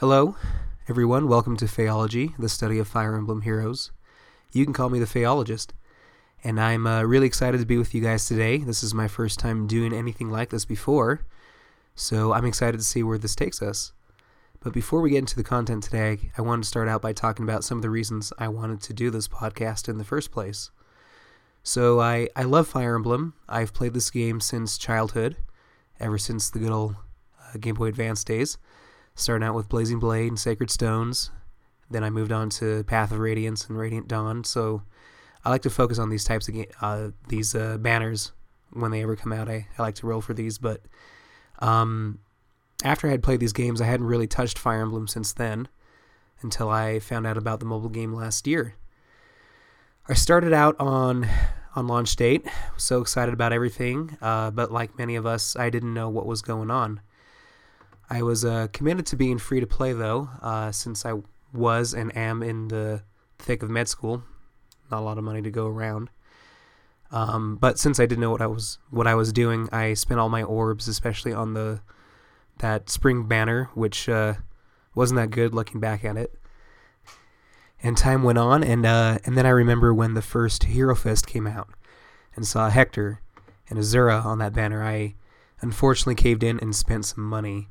Hello, everyone. Welcome to Fehology, the study of Fire Emblem heroes. You can call me the Fehologist. And I'm uh, really excited to be with you guys today. This is my first time doing anything like this before, so I'm excited to see where this takes us. But before we get into the content today, I wanted to start out by talking about some of the reasons I wanted to do this podcast in the first place. So, I, I love Fire Emblem. I've played this game since childhood, ever since the good old uh, Game Boy Advance days starting out with Blazing Blade and Sacred Stones. Then I moved on to Path of Radiance and Radiant Dawn. So I like to focus on these types of ga- uh, these uh, banners when they ever come out. I, I like to roll for these, but um, after I had played these games, I hadn't really touched Fire Emblem since then until I found out about the mobile game last year. I started out on on launch date, so excited about everything, uh, but like many of us, I didn't know what was going on. I was uh, committed to being free to play though, uh, since I was and am in the thick of med school. Not a lot of money to go around. Um, but since I didn't know what I was what I was doing, I spent all my orbs, especially on the that spring banner, which uh, wasn't that good looking back at it. And time went on, and uh, and then I remember when the first Hero Fest came out, and saw Hector and Azura on that banner. I unfortunately caved in and spent some money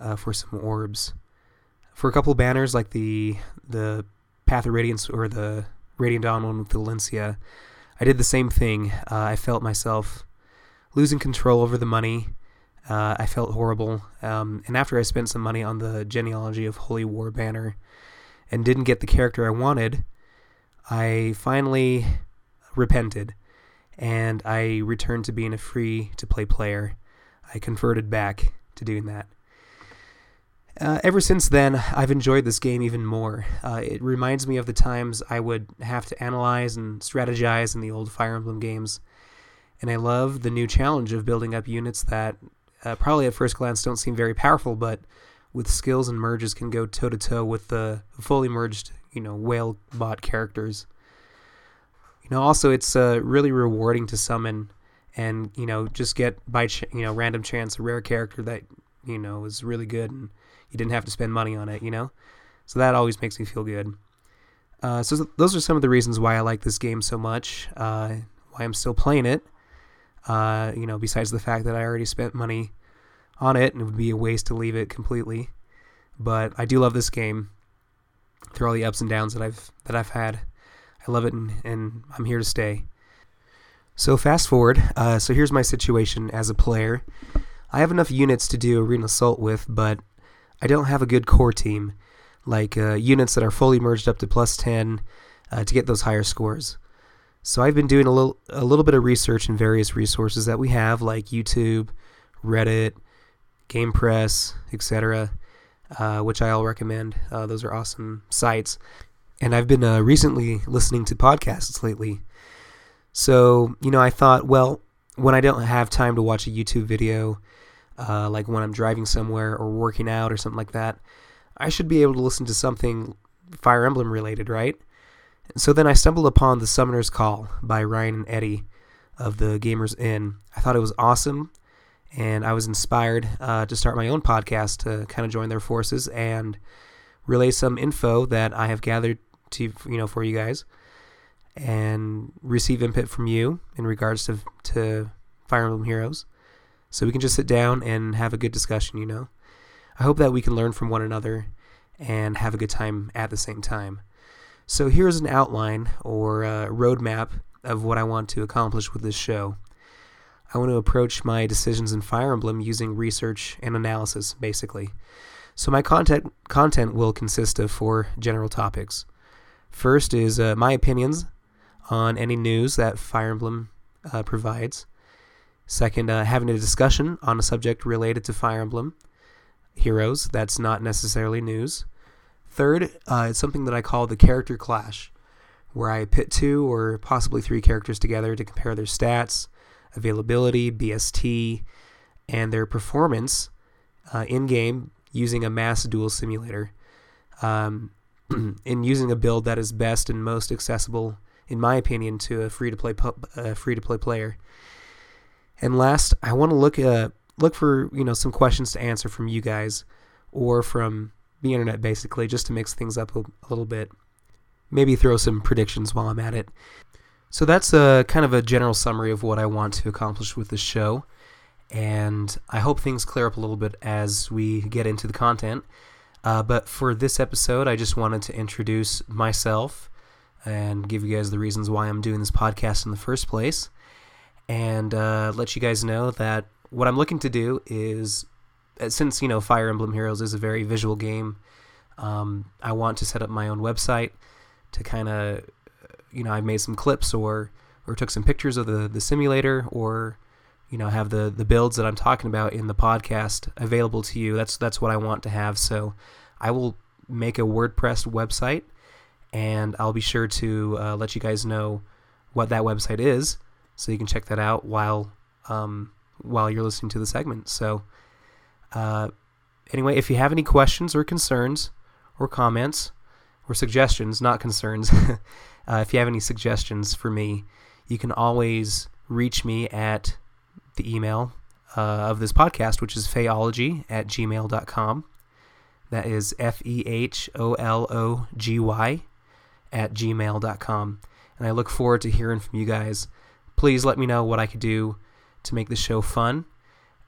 uh, for some orbs. For a couple banners like the the Path of Radiance or the Radiant Dawn one with Valencia, I did the same thing. Uh, I felt myself losing control over the money. Uh, I felt horrible. Um, and after I spent some money on the genealogy of Holy War banner and didn't get the character I wanted, I finally repented and I returned to being a free to play player. I converted back to doing that. Uh, ever since then, I've enjoyed this game even more. Uh, it reminds me of the times I would have to analyze and strategize in the old Fire Emblem games, and I love the new challenge of building up units that uh, probably at first glance don't seem very powerful, but with skills and merges can go toe to toe with the fully merged, you know, whale bot characters. You know, also it's uh, really rewarding to summon and you know just get by ch- you know random chance a rare character that you know was really good and you didn't have to spend money on it, you know? So that always makes me feel good. Uh, so th- those are some of the reasons why I like this game so much, uh, why I'm still playing it. Uh, you know, besides the fact that I already spent money on it and it would be a waste to leave it completely. But I do love this game through all the ups and downs that I've that I've had. I love it and, and I'm here to stay. So fast forward. Uh, so here's my situation as a player. I have enough units to do Arena Assault with, but I don't have a good core team, like uh, units that are fully merged up to plus 10 uh, to get those higher scores. So I've been doing a little a little bit of research in various resources that we have, like YouTube, Reddit, GamePress, etc., uh, which I all recommend. Uh, those are awesome sites. And I've been uh, recently listening to podcasts lately. So, you know, I thought, well, when I don't have time to watch a YouTube video, uh, like when I'm driving somewhere or working out or something like that, I should be able to listen to something Fire Emblem related, right? so then I stumbled upon The Summoner's Call by Ryan and Eddie of the Gamers Inn. I thought it was awesome, and I was inspired uh, to start my own podcast to kind of join their forces and relay some info that I have gathered to you know for you guys, and receive input from you in regards to to Fire Emblem Heroes so we can just sit down and have a good discussion, you know. I hope that we can learn from one another and have a good time at the same time. So here's an outline or a roadmap of what I want to accomplish with this show. I want to approach my decisions in Fire Emblem using research and analysis, basically. So my content content will consist of four general topics. First is uh, my opinions on any news that Fire Emblem uh, provides. Second, uh, having a discussion on a subject related to Fire Emblem heroes. That's not necessarily news. Third, uh, it's something that I call the character clash, where I pit two or possibly three characters together to compare their stats, availability, BST, and their performance uh, in game using a mass duel simulator. Um, in using a build that is best and most accessible, in my opinion, to a free to play pu- free to play player. And last, I want to look uh, look for you know some questions to answer from you guys, or from the internet basically, just to mix things up a, a little bit. Maybe throw some predictions while I'm at it. So that's a kind of a general summary of what I want to accomplish with this show, and I hope things clear up a little bit as we get into the content. Uh, but for this episode, I just wanted to introduce myself and give you guys the reasons why I'm doing this podcast in the first place, and uh, let you guys know that what I'm looking to do is, uh, since you know Fire Emblem Heroes is a very visual game, um, I want to set up my own website to kind of, you know, I've made some clips or or took some pictures of the the simulator or you know have the the builds that I'm talking about in the podcast available to you. That's that's what I want to have. So I will make a WordPress website, and I'll be sure to uh, let you guys know what that website is, so you can check that out while um, while you're listening to the segment. So uh, anyway, if you have any questions or concerns or comments or suggestions, not concerns, uh, if you have any suggestions for me, you can always reach me at the email uh, of this podcast, which is fehology at gmail.com. That is F E H O L O G Y at gmail.com. And I look forward to hearing from you guys. Please let me know what I could do to make the show fun.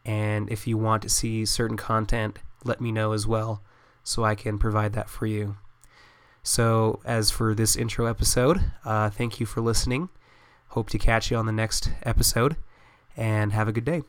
And if you want to see certain content, let me know as well so I can provide that for you. So, as for this intro episode, uh, thank you for listening. Hope to catch you on the next episode and have a good day.